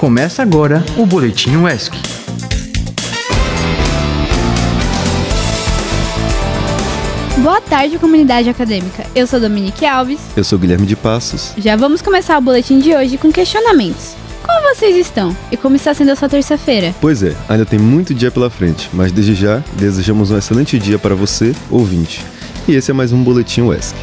Começa agora o Boletim UESC. Boa tarde, comunidade acadêmica. Eu sou Dominique Alves. Eu sou Guilherme de Passos. Já vamos começar o boletim de hoje com questionamentos. Como vocês estão? E como está sendo a sua terça-feira? Pois é, ainda tem muito dia pela frente, mas desde já desejamos um excelente dia para você, ouvinte. E esse é mais um Boletim UESC.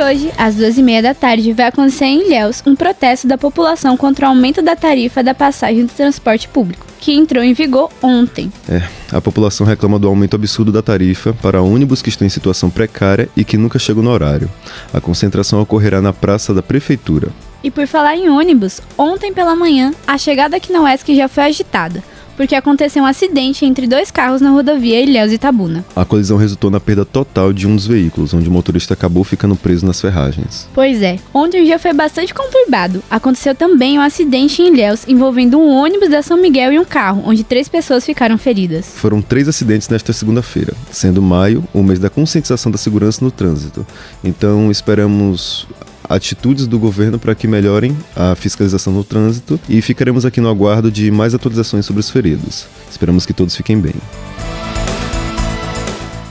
E hoje, às duas e meia da tarde, vai acontecer em Ilhéus um protesto da população contra o aumento da tarifa da passagem do transporte público, que entrou em vigor ontem. É, a população reclama do aumento absurdo da tarifa para ônibus que estão em situação precária e que nunca chegam no horário. A concentração ocorrerá na Praça da Prefeitura. E por falar em ônibus, ontem pela manhã, a chegada aqui na UESC já foi agitada, porque aconteceu um acidente entre dois carros na rodovia Ilhéus Itabuna. A colisão resultou na perda total de um dos veículos, onde o motorista acabou ficando preso nas ferragens. Pois é, ontem o dia foi bastante conturbado. Aconteceu também um acidente em Ilhéus envolvendo um ônibus da São Miguel e um carro, onde três pessoas ficaram feridas. Foram três acidentes nesta segunda-feira, sendo maio o mês da conscientização da segurança no trânsito. Então esperamos atitudes do governo para que melhorem a fiscalização no trânsito e ficaremos aqui no aguardo de mais atualizações sobre os feridos. Esperamos que todos fiquem bem.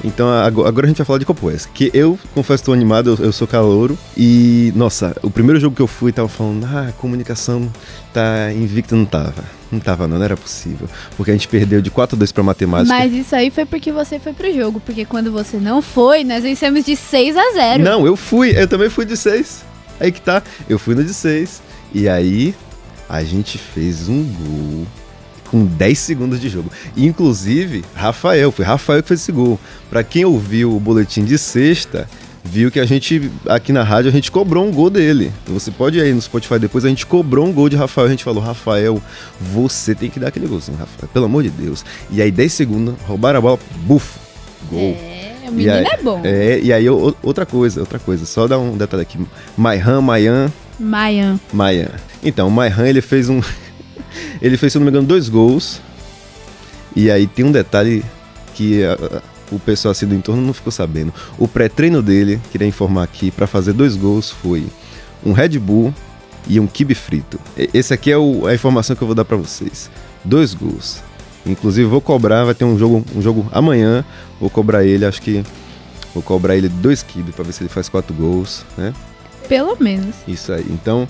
Então agora a gente vai falar de Copoes, que eu confesso estou animado, eu, eu, sou calouro e nossa, o primeiro jogo que eu fui tava falando, ah, a comunicação tá invicta, não tava. Não tava não, não era possível, porque a gente perdeu de 4 a 2 para matemática. Mas isso aí foi porque você foi pro jogo, porque quando você não foi, nós vencemos de 6 a 0. Não, eu fui, eu também fui de 6. Aí que tá, eu fui no de 6 e aí a gente fez um gol com 10 segundos de jogo. Inclusive, Rafael, foi Rafael que fez esse gol. Para quem ouviu o boletim de sexta, viu que a gente, aqui na rádio, a gente cobrou um gol dele. Você pode ir aí no Spotify depois, a gente cobrou um gol de Rafael. A gente falou, Rafael, você tem que dar aquele golzinho, Rafael, pelo amor de Deus. E aí, 10 segundos, roubaram a bola, buf, gol. É, o menino aí, é bom. É, e aí, outra coisa, outra coisa, só dar um detalhe aqui. Maihan, Mayan. Mayan. Mayan. Então, o Maihan, ele fez um. ele fez, se não me engano, dois gols. E aí tem um detalhe que uh, o pessoal assim do entorno não ficou sabendo. O pré-treino dele, queria informar aqui, para fazer dois gols foi um Red Bull e um kibe frito. Esse aqui é o, a informação que eu vou dar para vocês. Dois gols. Inclusive vou cobrar, vai ter um jogo, um jogo amanhã. Vou cobrar ele, acho que vou cobrar ele dois kibe para ver se ele faz quatro gols, né? Pelo menos. Isso aí. Então,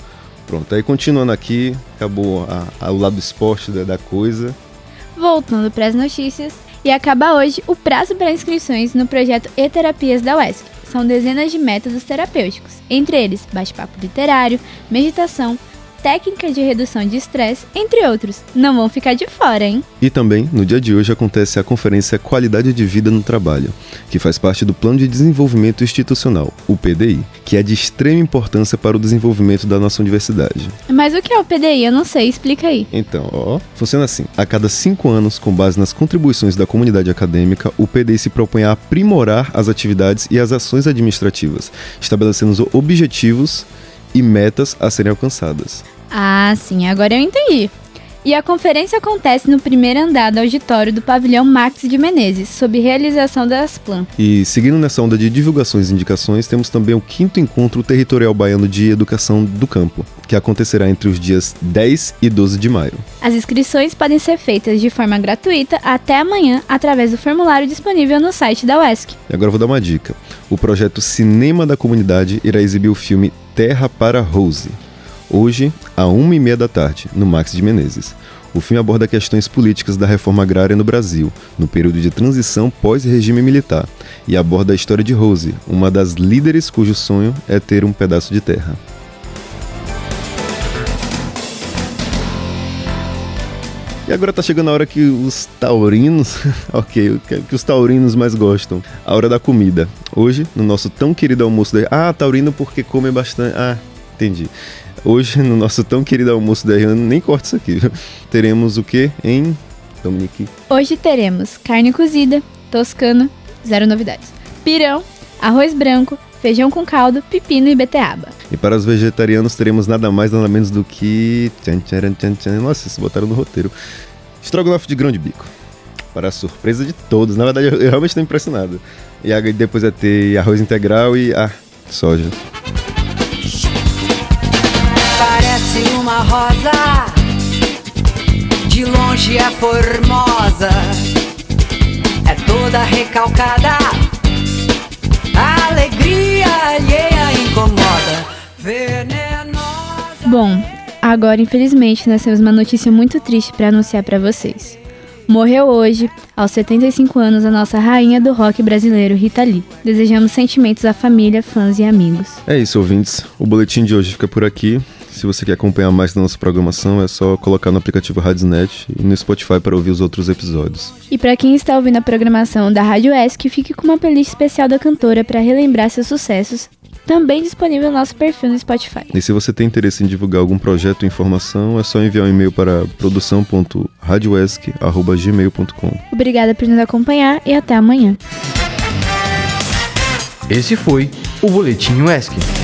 pronto. Aí continuando aqui, acabou a, a, o lado do esporte da, da coisa. Voltando para as notícias, e acaba hoje o prazo para inscrições no projeto E-Terapias da UESC. São dezenas de métodos terapêuticos, entre eles bate-papo literário, meditação, técnica de redução de estresse, entre outros. Não vão ficar de fora, hein? E também, no dia de hoje, acontece a conferência Qualidade de Vida no Trabalho, que faz parte do Plano de Desenvolvimento Institucional, o PDI, que é de extrema importância para o desenvolvimento da nossa universidade. Mas o que é o PDI? Eu não sei, explica aí. Então, ó, funciona assim. A cada cinco anos, com base nas contribuições da comunidade acadêmica, o PDI se propõe a aprimorar as atividades e as ações administrativas, estabelecendo os objetivos e metas a serem alcançadas. Ah, sim, agora eu entendi. E a conferência acontece no primeiro andar do auditório do pavilhão Max de Menezes, sob realização da Asplan. E seguindo nessa onda de divulgações e indicações, temos também o quinto encontro territorial baiano de educação do campo, que acontecerá entre os dias 10 e 12 de maio. As inscrições podem ser feitas de forma gratuita até amanhã através do formulário disponível no site da UESC. E agora vou dar uma dica. O projeto Cinema da Comunidade irá exibir o filme Terra para Rose, hoje, à uma e meia da tarde, no Max de Menezes. O filme aborda questões políticas da reforma agrária no Brasil, no período de transição pós-regime militar, e aborda a história de Rose, uma das líderes cujo sonho é ter um pedaço de terra. E agora tá chegando a hora que os taurinos, ok, que os taurinos mais gostam, a hora da comida. Hoje, no nosso tão querido almoço da... Ah, taurino porque come bastante... Ah, entendi. Hoje, no nosso tão querido almoço da Rihanna, nem corta isso aqui, viu? Teremos o que em Dominique? Hoje teremos carne cozida, toscano, zero novidades, pirão, arroz branco, feijão com caldo, pepino e beterraba. E para os vegetarianos teremos nada mais nada menos do que... Tchan, tchan, tchan, tchan. Nossa, se botaram no roteiro. Estrogonofe de grão de bico. para a surpresa de todos. Na verdade, eu, realmente estou impressionado. E depois vai ter arroz integral e ah, soja. Parece uma rosa, de longe é formosa, é toda recalcada. A alegria alheia incomoda, venenosa. Bom, agora infelizmente nós temos uma notícia muito triste para anunciar para vocês. Morreu hoje, aos 75 anos, a nossa rainha do rock brasileiro, Rita Lee. Desejamos sentimentos à família, fãs e amigos. É isso, ouvintes. O boletim de hoje fica por aqui. Se você quer acompanhar mais da nossa programação, é só colocar no aplicativo Radiosnet e no Spotify para ouvir os outros episódios. E para quem está ouvindo a programação da Rádio ESC, fique com uma playlist especial da cantora para relembrar seus sucessos, também disponível no nosso perfil no Spotify. E se você tem interesse em divulgar algum projeto ou informação, é só enviar um e-mail para produção.radioesc.gmail.com. Obrigada por nos acompanhar e até amanhã. Esse foi o Boletim UESC.